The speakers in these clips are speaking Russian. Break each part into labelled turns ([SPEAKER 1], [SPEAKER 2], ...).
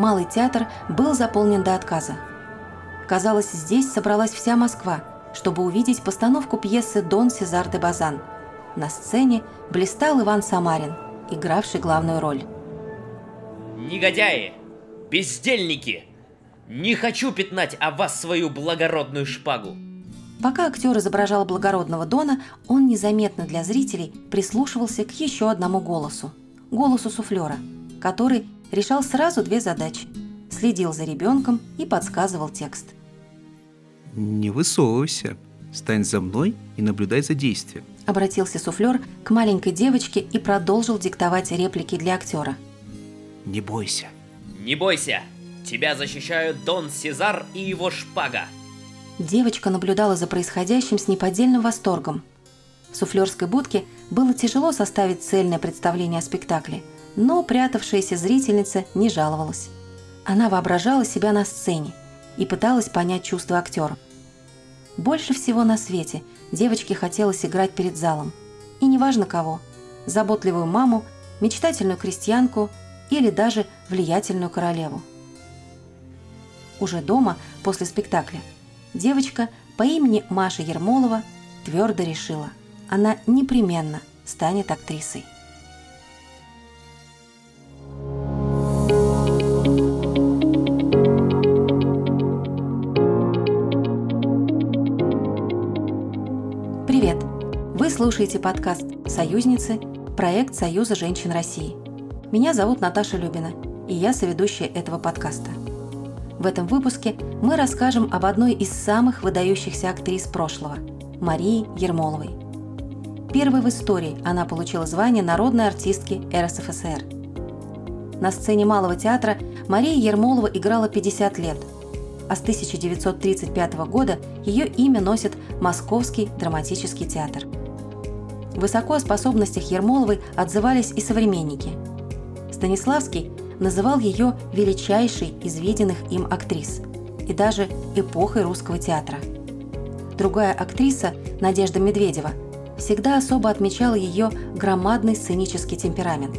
[SPEAKER 1] Малый театр был заполнен до отказа. Казалось, здесь собралась вся Москва, чтобы увидеть постановку пьесы «Дон Сезар де Базан». На сцене блистал Иван Самарин, игравший главную роль.
[SPEAKER 2] Негодяи! Бездельники! Не хочу пятнать о вас свою благородную шпагу!
[SPEAKER 1] Пока актер изображал благородного Дона, он незаметно для зрителей прислушивался к еще одному голосу – голосу суфлера, который решал сразу две задачи – следил за ребенком и подсказывал текст.
[SPEAKER 3] «Не высовывайся, стань за мной и наблюдай за действием», –
[SPEAKER 1] обратился суфлер к маленькой девочке и продолжил диктовать реплики для актера.
[SPEAKER 3] «Не бойся».
[SPEAKER 2] «Не бойся! Тебя защищают Дон Сезар и его шпага!»
[SPEAKER 1] Девочка наблюдала за происходящим с неподдельным восторгом. В суфлерской будке было тяжело составить цельное представление о спектакле, но прятавшаяся зрительница не жаловалась. Она воображала себя на сцене и пыталась понять чувства актера. Больше всего на свете девочке хотелось играть перед залом. И неважно кого – заботливую маму, мечтательную крестьянку или даже влиятельную королеву. Уже дома, после спектакля, девочка по имени Маша Ермолова твердо решила, она непременно станет актрисой. Слушаете подкаст «Союзницы» проект Союза женщин России. Меня зовут Наташа Любина, и я соведущая этого подкаста – в этом выпуске мы расскажем об одной из самых выдающихся актрис прошлого – Марии Ермоловой. Первой в истории она получила звание народной артистки РСФСР. На сцене Малого театра Мария Ермолова играла 50 лет, а с 1935 года ее имя носит Московский драматический театр. Высоко о способностях Ермоловой отзывались и современники. Станиславский называл ее величайшей из виденных им актрис и даже эпохой русского театра. Другая актриса, Надежда Медведева, всегда особо отмечала ее громадный сценический темперамент.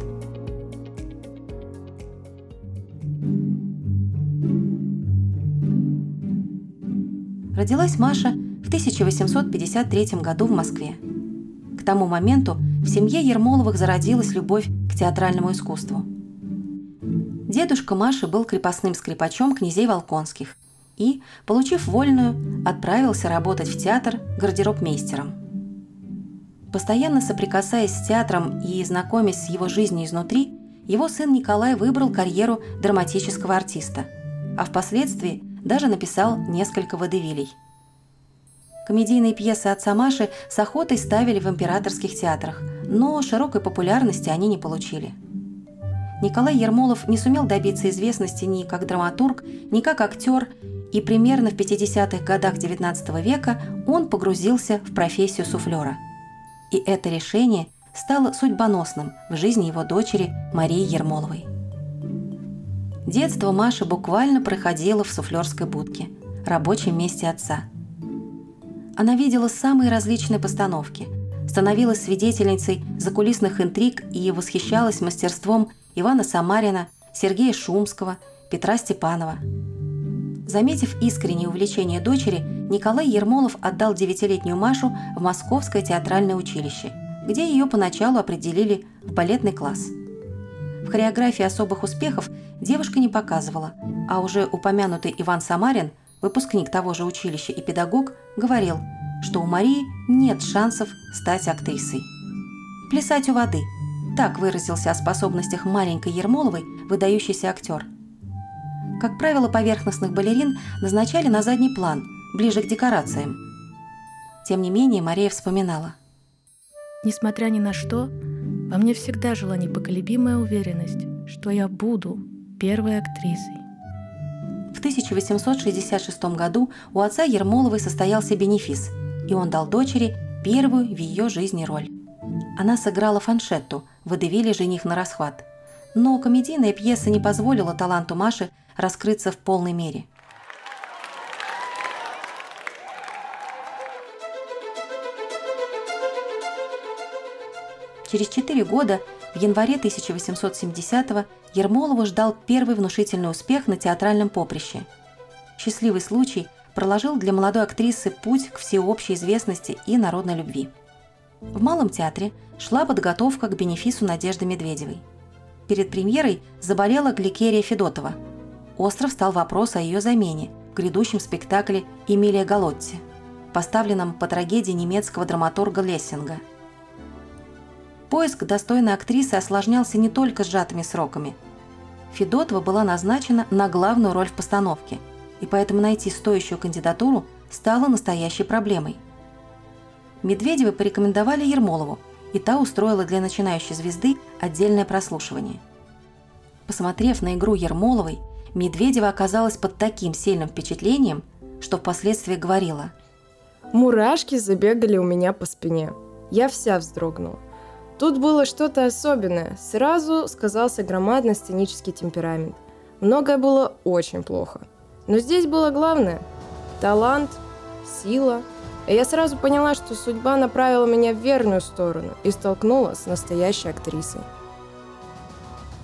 [SPEAKER 1] Родилась Маша в 1853 году в Москве. К тому моменту в семье Ермоловых зародилась любовь к театральному искусству – Дедушка Маши был крепостным скрипачом князей Волконских и, получив вольную, отправился работать в театр гардеробмейстером. Постоянно соприкасаясь с театром и знакомясь с его жизнью изнутри, его сын Николай выбрал карьеру драматического артиста, а впоследствии даже написал несколько водевилей. Комедийные пьесы отца Маши с охотой ставили в императорских театрах, но широкой популярности они не получили – Николай Ермолов не сумел добиться известности ни как драматург, ни как актер, и примерно в 50-х годах XIX века он погрузился в профессию суфлера. И это решение стало судьбоносным в жизни его дочери Марии Ермоловой. Детство Маши буквально проходило в суфлерской будке, рабочем месте отца. Она видела самые различные постановки, становилась свидетельницей закулисных интриг и восхищалась мастерством Ивана Самарина, Сергея Шумского, Петра Степанова. Заметив искреннее увлечение дочери, Николай Ермолов отдал девятилетнюю Машу в Московское театральное училище, где ее поначалу определили в балетный класс. В хореографии особых успехов девушка не показывала, а уже упомянутый Иван Самарин, выпускник того же училища и педагог, говорил, что у Марии нет шансов стать актрисой. «Плясать у воды», так выразился о способностях маленькой Ермоловой выдающийся актер. Как правило, поверхностных балерин назначали на задний план, ближе к декорациям. Тем не менее, Мария вспоминала.
[SPEAKER 4] Несмотря ни на что, во мне всегда жила непоколебимая уверенность, что я буду первой актрисой.
[SPEAKER 1] В 1866 году у отца Ермоловой состоялся бенефис, и он дал дочери первую в ее жизни роль. Она сыграла фаншетту в водевиле «Жених на расхват». Но комедийная пьеса не позволила таланту Маши раскрыться в полной мере. Через четыре года В январе 1870-го Ермолова ждал первый внушительный успех на театральном поприще. Счастливый случай проложил для молодой актрисы путь к всеобщей известности и народной любви. В Малом театре шла подготовка к бенефису Надежды Медведевой. Перед премьерой заболела Гликерия Федотова. Остро встал вопрос о ее замене в грядущем спектакле «Эмилия Галотти», поставленном по трагедии немецкого драматурга Лессинга. Поиск достойной актрисы осложнялся не только сжатыми сроками. Федотова была назначена на главную роль в постановке, и поэтому найти стоящую кандидатуру стало настоящей проблемой. Медведевы порекомендовали Ермолову, и та устроила для начинающей звезды отдельное прослушивание. Посмотрев на игру Ермоловой, Медведева оказалась под таким сильным впечатлением, что впоследствии говорила
[SPEAKER 5] Мурашки забегали у меня по спине. Я вся вздрогнула. Тут было что-то особенное. Сразу сказался громадный сценический темперамент. Многое было очень плохо. Но здесь было главное – талант, сила. И я сразу поняла, что судьба направила меня в верную сторону и столкнула с настоящей актрисой.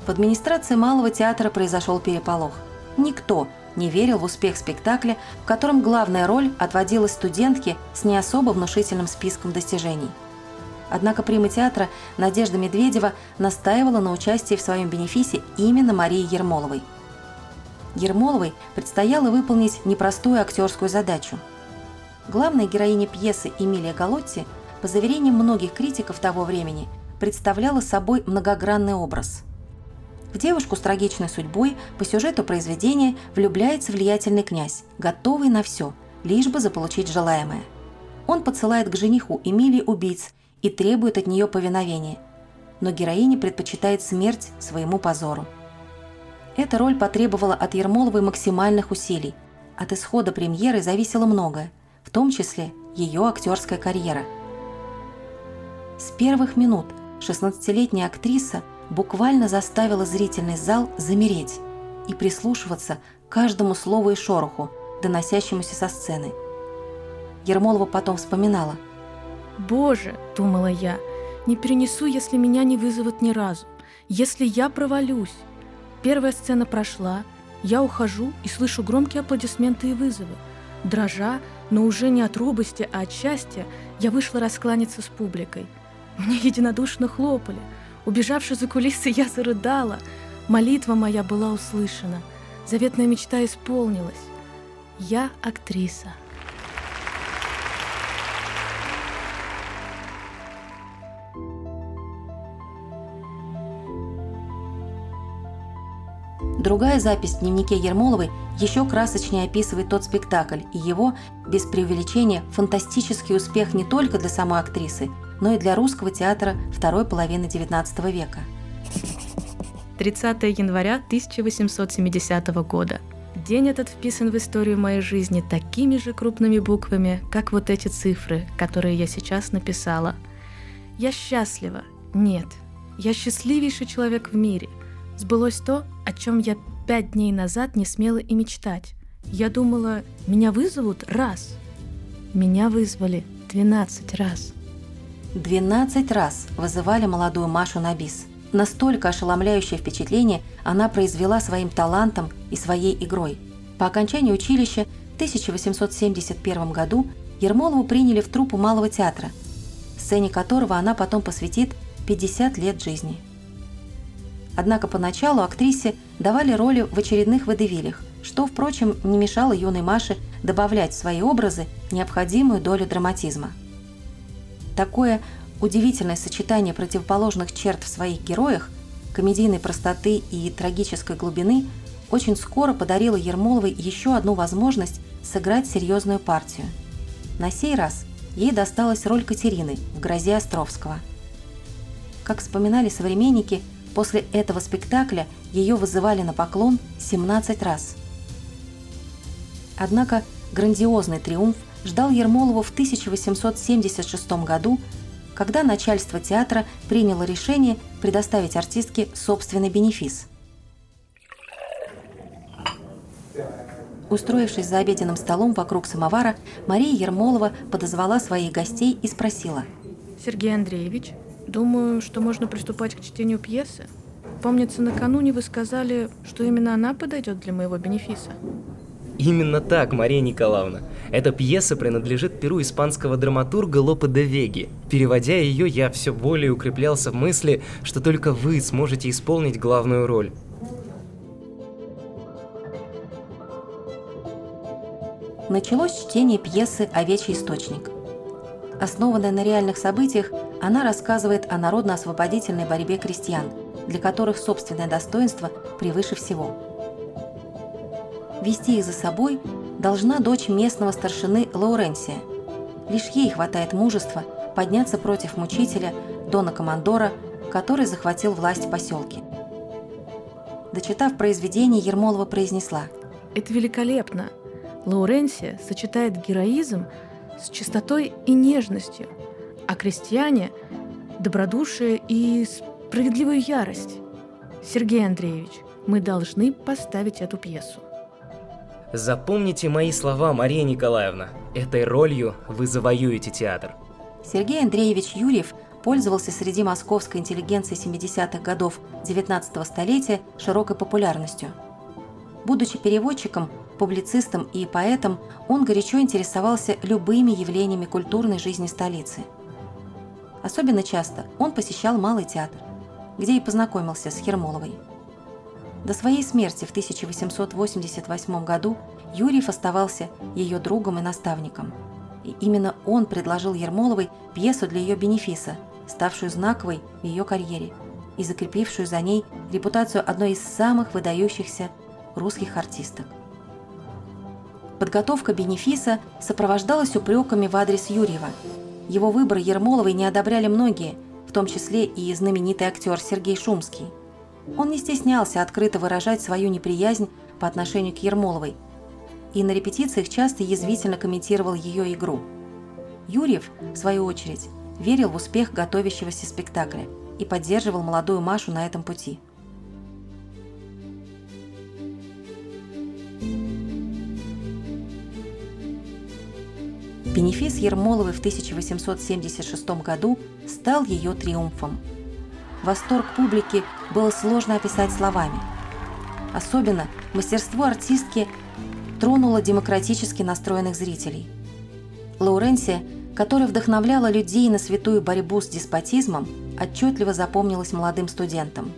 [SPEAKER 1] В администрации Малого театра произошел переполох. Никто не верил в успех спектакля, в котором главная роль отводилась студентке с не особо внушительным списком достижений. Однако прима театра Надежда Медведева настаивала на участии в своем бенефисе именно Марии Ермоловой. Ермоловой предстояло выполнить непростую актерскую задачу. Главная героиня пьесы Эмилия Галотти, по заверениям многих критиков того времени, представляла собой многогранный образ – в девушку с трагичной судьбой по сюжету произведения влюбляется влиятельный князь, готовый на все, лишь бы заполучить желаемое. Он подсылает к жениху Эмилии убийц и требует от нее повиновения. Но героиня предпочитает смерть своему позору. Эта роль потребовала от Ермоловой максимальных усилий. От исхода премьеры зависело многое, в том числе ее актерская карьера. С первых минут 16-летняя актриса – буквально заставила зрительный зал замереть и прислушиваться к каждому слову и шороху, доносящемуся со сцены. Ермолова потом вспоминала.
[SPEAKER 4] «Боже!» – думала я. «Не перенесу, если меня не вызовут ни разу. Если я провалюсь!» Первая сцена прошла, я ухожу и слышу громкие аплодисменты и вызовы. Дрожа, но уже не от робости, а от счастья, я вышла раскланяться с публикой. Мне единодушно хлопали – Убежавши за кулисы, я зарыдала. Молитва моя была услышана. Заветная мечта исполнилась. Я актриса.
[SPEAKER 1] Другая запись в дневнике Ермоловой еще красочнее описывает тот спектакль и его, без преувеличения, фантастический успех не только для самой актрисы, но и для русского театра второй половины XIX века.
[SPEAKER 4] 30 января 1870 года. День этот вписан в историю моей жизни такими же крупными буквами, как вот эти цифры, которые я сейчас написала. Я счастлива. Нет, я счастливейший человек в мире. Сбылось то, о чем я пять дней назад не смела и мечтать. Я думала, меня вызовут раз. Меня вызвали 12 раз.
[SPEAKER 1] 12 раз вызывали молодую Машу на бис. Настолько ошеломляющее впечатление она произвела своим талантом и своей игрой. По окончании училища в 1871 году Ермолову приняли в труппу Малого театра, сцене которого она потом посвятит 50 лет жизни. Однако поначалу актрисе давали роли в очередных водевилях, что, впрочем, не мешало юной Маше добавлять в свои образы необходимую долю драматизма. Такое удивительное сочетание противоположных черт в своих героях, комедийной простоты и трагической глубины, очень скоро подарило Ермоловой еще одну возможность сыграть серьезную партию. На сей раз ей досталась роль Катерины в «Грозе Островского». Как вспоминали современники, после этого спектакля ее вызывали на поклон 17 раз. Однако грандиозный триумф ждал Ермолову в 1876 году, когда начальство театра приняло решение предоставить артистке собственный бенефис. Устроившись за обеденным столом вокруг самовара, Мария Ермолова подозвала своих гостей и спросила.
[SPEAKER 4] «Сергей Андреевич, Думаю, что можно приступать к чтению пьесы. Помнится, накануне вы сказали, что именно она подойдет для моего бенефиса.
[SPEAKER 6] Именно так, Мария Николаевна. Эта пьеса принадлежит перу испанского драматурга Лопе де Веги. Переводя ее, я все более укреплялся в мысли, что только вы сможете исполнить главную роль.
[SPEAKER 1] Началось чтение пьесы «Овечий источник». Основанная на реальных событиях, она рассказывает о народно-освободительной борьбе крестьян, для которых собственное достоинство превыше всего – Вести их за собой должна дочь местного старшины Лауренсия. Лишь ей хватает мужества подняться против мучителя Дона Командора, который захватил власть в поселке. Дочитав произведение, Ермолова произнесла
[SPEAKER 4] «Это великолепно! Лауренсия сочетает героизм с чистотой и нежностью, а крестьяне – добродушие и справедливую ярость. Сергей Андреевич, мы должны поставить эту пьесу.
[SPEAKER 6] Запомните мои слова, Мария Николаевна. Этой ролью вы завоюете театр.
[SPEAKER 1] Сергей Андреевич Юрьев пользовался среди московской интеллигенции 70-х годов 19 столетия широкой популярностью. Будучи переводчиком, публицистом и поэтом, он горячо интересовался любыми явлениями культурной жизни столицы. Особенно часто он посещал Малый театр, где и познакомился с Ермоловой. До своей смерти в 1888 году Юрьев оставался ее другом и наставником. И именно он предложил Ермоловой пьесу для ее бенефиса, ставшую знаковой в ее карьере и закрепившую за ней репутацию одной из самых выдающихся русских артисток. Подготовка бенефиса сопровождалась упреками в адрес Юрьева. Его выбор Ермоловой не одобряли многие, в том числе и знаменитый актер Сергей Шумский – он не стеснялся открыто выражать свою неприязнь по отношению к Ермоловой и на репетициях часто язвительно комментировал ее игру. Юрьев, в свою очередь, верил в успех готовящегося спектакля и поддерживал молодую Машу на этом пути. Бенефис Ермоловой в 1876 году стал ее триумфом – Восторг публики было сложно описать словами. Особенно мастерство артистки тронуло демократически настроенных зрителей. Лауренсия, которая вдохновляла людей на святую борьбу с деспотизмом, отчетливо запомнилась молодым студентам.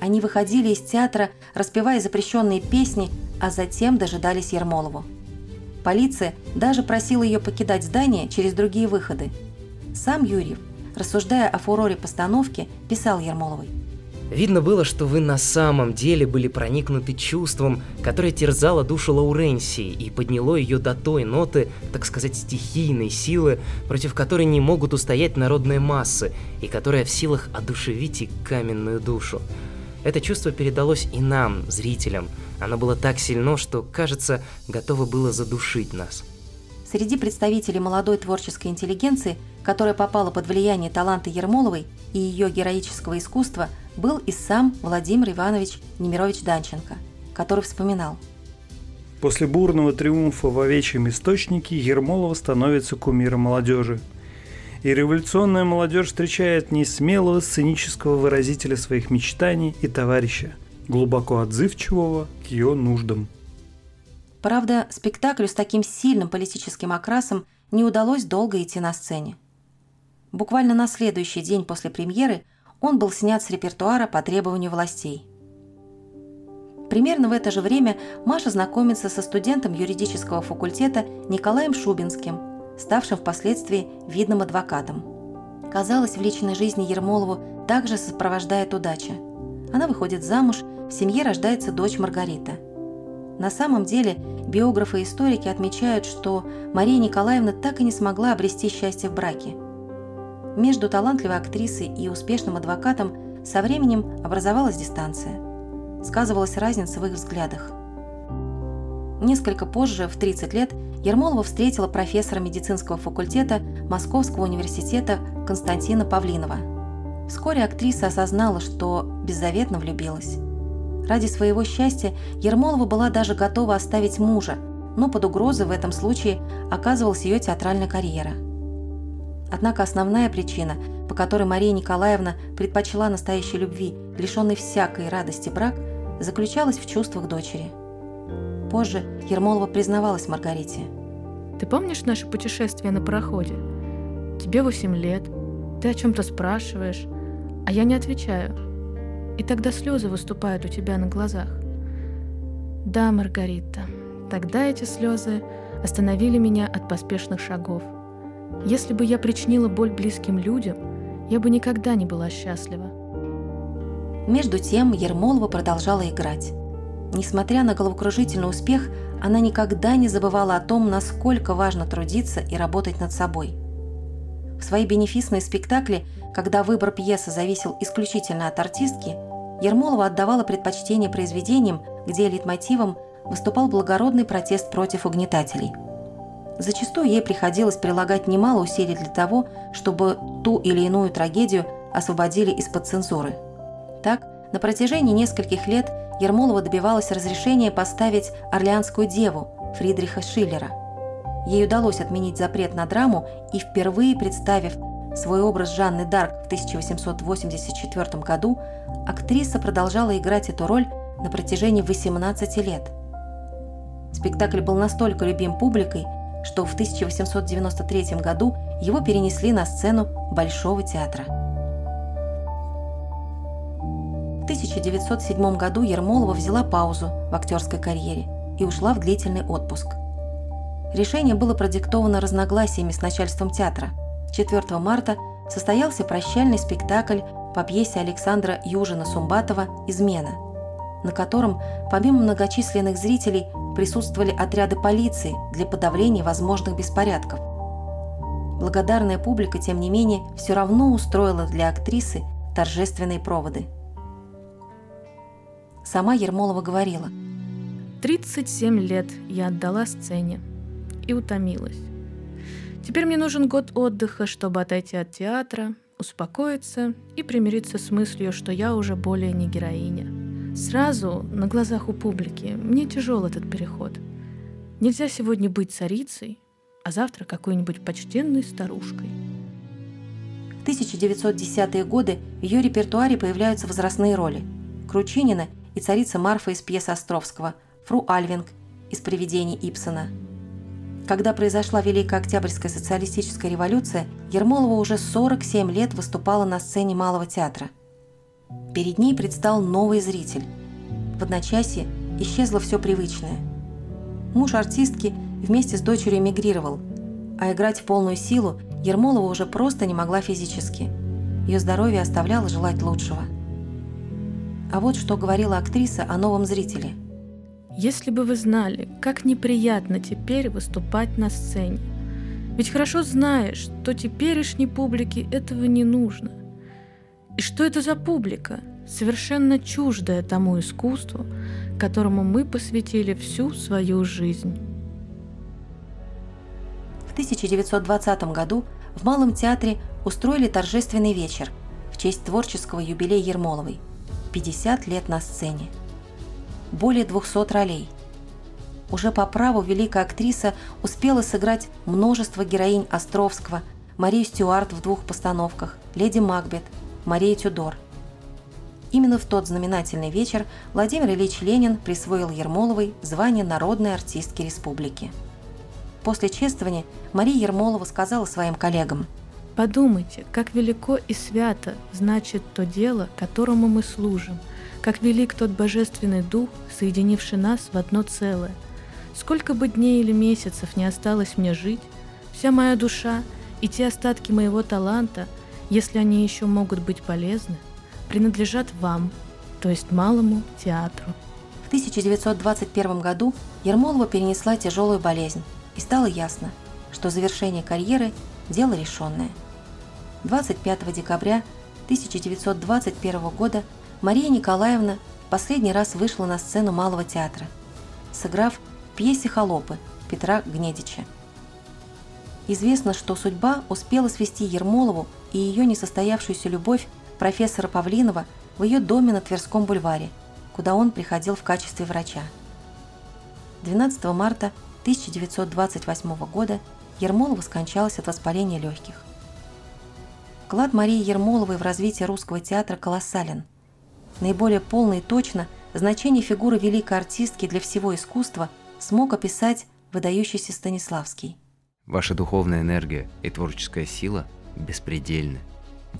[SPEAKER 1] Они выходили из театра, распевая запрещенные песни, а затем дожидались Ермолову. Полиция даже просила ее покидать здание через другие выходы. Сам Юрьев рассуждая о фуроре постановки, писал Ермоловой.
[SPEAKER 6] Видно было, что вы на самом деле были проникнуты чувством, которое терзало душу Лауренсии и подняло ее до той ноты, так сказать, стихийной силы, против которой не могут устоять народные массы, и которая в силах одушевить и каменную душу. Это чувство передалось и нам, зрителям. Оно было так сильно, что, кажется, готово было задушить нас.
[SPEAKER 1] Среди представителей молодой творческой интеллигенции – которая попала под влияние таланта Ермоловой и ее героического искусства, был и сам Владимир Иванович Немирович Данченко, который вспоминал.
[SPEAKER 7] После бурного триумфа в овечьем источнике Ермолова становится кумиром молодежи. И революционная молодежь встречает не смелого сценического выразителя своих мечтаний и товарища, глубоко отзывчивого к ее нуждам.
[SPEAKER 1] Правда, спектаклю с таким сильным политическим окрасом не удалось долго идти на сцене. Буквально на следующий день после премьеры он был снят с репертуара по требованию властей. Примерно в это же время Маша знакомится со студентом юридического факультета Николаем Шубинским, ставшим впоследствии видным адвокатом. Казалось, в личной жизни Ермолову также сопровождает удача. Она выходит замуж, в семье рождается дочь Маргарита. На самом деле биографы и историки отмечают, что Мария Николаевна так и не смогла обрести счастье в браке – между талантливой актрисой и успешным адвокатом со временем образовалась дистанция. Сказывалась разница в их взглядах. Несколько позже, в 30 лет, Ермолова встретила профессора медицинского факультета Московского университета Константина Павлинова. Вскоре актриса осознала, что беззаветно влюбилась. Ради своего счастья Ермолова была даже готова оставить мужа, но под угрозой в этом случае оказывалась ее театральная карьера – Однако основная причина по которой Мария Николаевна предпочла настоящей любви, лишенной всякой радости брак, заключалась в чувствах дочери. Позже Ермолова признавалась Маргарите.
[SPEAKER 4] Ты помнишь наше путешествие на пароходе? Тебе 8 лет, ты о чем-то спрашиваешь, а я не отвечаю. И тогда слезы выступают у тебя на глазах. Да, Маргарита, тогда эти слезы остановили меня от поспешных шагов. Если бы я причинила боль близким людям, я бы никогда не была счастлива.
[SPEAKER 1] Между тем Ермолова продолжала играть. Несмотря на головокружительный успех, она никогда не забывала о том, насколько важно трудиться и работать над собой. В свои бенефисные спектакли, когда выбор пьесы зависел исключительно от артистки, Ермолова отдавала предпочтение произведениям, где лейтмотивом выступал благородный протест против угнетателей. Зачастую ей приходилось прилагать немало усилий для того, чтобы ту или иную трагедию освободили из-под цензуры. Так, на протяжении нескольких лет Ермолова добивалась разрешения поставить «Орлеанскую деву» Фридриха Шиллера. Ей удалось отменить запрет на драму и, впервые представив свой образ Жанны Дарк в 1884 году, актриса продолжала играть эту роль на протяжении 18 лет. Спектакль был настолько любим публикой, что в 1893 году его перенесли на сцену Большого театра. 1907 году Ермолова взяла паузу в актерской карьере и ушла в длительный отпуск. Решение было продиктовано разногласиями с начальством театра. 4 марта состоялся прощальный спектакль по пьесе Александра Южина-Сумбатова «Измена», на котором, помимо многочисленных зрителей, присутствовали отряды полиции для подавления возможных беспорядков. Благодарная публика, тем не менее, все равно устроила для актрисы торжественные проводы. Сама Ермолова говорила.
[SPEAKER 4] 37 лет я отдала сцене и утомилась. Теперь мне нужен год отдыха, чтобы отойти от театра, успокоиться и примириться с мыслью, что я уже более не героиня. Сразу на глазах у публики мне тяжел этот переход. Нельзя сегодня быть царицей, а завтра какой-нибудь почтенной старушкой.
[SPEAKER 1] В 1910-е годы в ее репертуаре появляются возрастные роли. Кручинина и царица Марфа из пьесы Островского, Фру Альвинг из «Привидений Ипсона». Когда произошла Великая Октябрьская социалистическая революция, Ермолова уже 47 лет выступала на сцене Малого театра – Перед ней предстал новый зритель. В одночасье исчезло все привычное. Муж артистки вместе с дочерью эмигрировал, а играть в полную силу Ермолова уже просто не могла физически. Ее здоровье оставляло желать лучшего. А вот что говорила актриса о новом зрителе.
[SPEAKER 4] «Если бы вы знали, как неприятно теперь выступать на сцене. Ведь хорошо знаешь, что теперешней публике этого не нужно. И что это за публика, совершенно чуждая тому искусству, которому мы посвятили всю свою жизнь?
[SPEAKER 1] В 1920 году в Малом театре устроили торжественный вечер в честь творческого юбилея Ермоловой – 50 лет на сцене. Более 200 ролей. Уже по праву великая актриса успела сыграть множество героинь Островского, Марию Стюарт в двух постановках, Леди Макбет – Мария Тюдор. Именно в тот знаменательный вечер Владимир Ильич Ленин присвоил Ермоловой звание народной артистки республики. После чествования Мария Ермолова сказала своим коллегам
[SPEAKER 4] «Подумайте, как велико и свято значит то дело, которому мы служим, как велик тот божественный дух, соединивший нас в одно целое. Сколько бы дней или месяцев не осталось мне жить, вся моя душа и те остатки моего таланта – если они еще могут быть полезны, принадлежат вам, то есть малому театру.
[SPEAKER 1] В 1921 году Ермолова перенесла тяжелую болезнь, и стало ясно, что завершение карьеры – дело решенное. 25 декабря 1921 года Мария Николаевна последний раз вышла на сцену Малого театра, сыграв в пьесе «Холопы» Петра Гнедича. Известно, что судьба успела свести Ермолову и ее несостоявшуюся любовь профессора Павлинова в ее доме на Тверском бульваре, куда он приходил в качестве врача. 12 марта 1928 года Ермолова скончалась от воспаления легких. Вклад Марии Ермоловой в развитие русского театра колоссален. Наиболее полно и точно значение фигуры великой артистки для всего искусства смог описать выдающийся Станиславский.
[SPEAKER 8] Ваша духовная энергия и творческая сила беспредельны.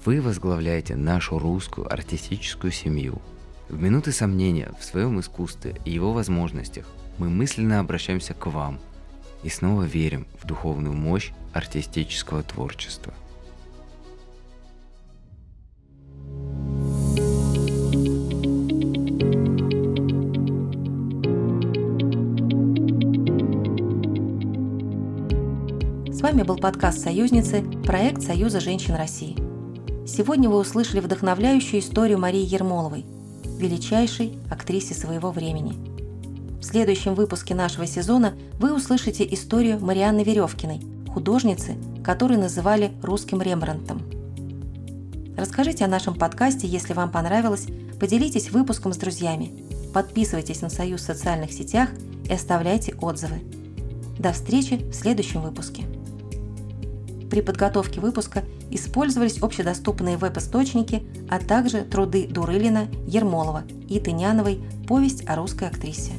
[SPEAKER 8] Вы возглавляете нашу русскую артистическую семью. В минуты сомнения в своем искусстве и его возможностях мы мысленно обращаемся к вам и снова верим в духовную мощь артистического творчества.
[SPEAKER 1] Вами был подкаст «Союзницы», проект Союза женщин России. Сегодня вы услышали вдохновляющую историю Марии Ермоловой, величайшей актрисе своего времени. В следующем выпуске нашего сезона вы услышите историю Марианны Веревкиной, художницы, которую называли русским Рембрандтом. Расскажите о нашем подкасте, если вам понравилось, поделитесь выпуском с друзьями, подписывайтесь на Союз в социальных сетях и оставляйте отзывы. До встречи в следующем выпуске. При подготовке выпуска использовались общедоступные веб-источники, а также труды Дурылина, Ермолова и Тыняновой «Повесть о русской актрисе».